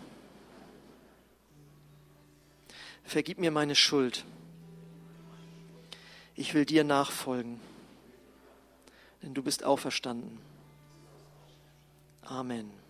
Vergib mir meine Schuld ich will dir nachfolgen, denn du bist auferstanden. Amen.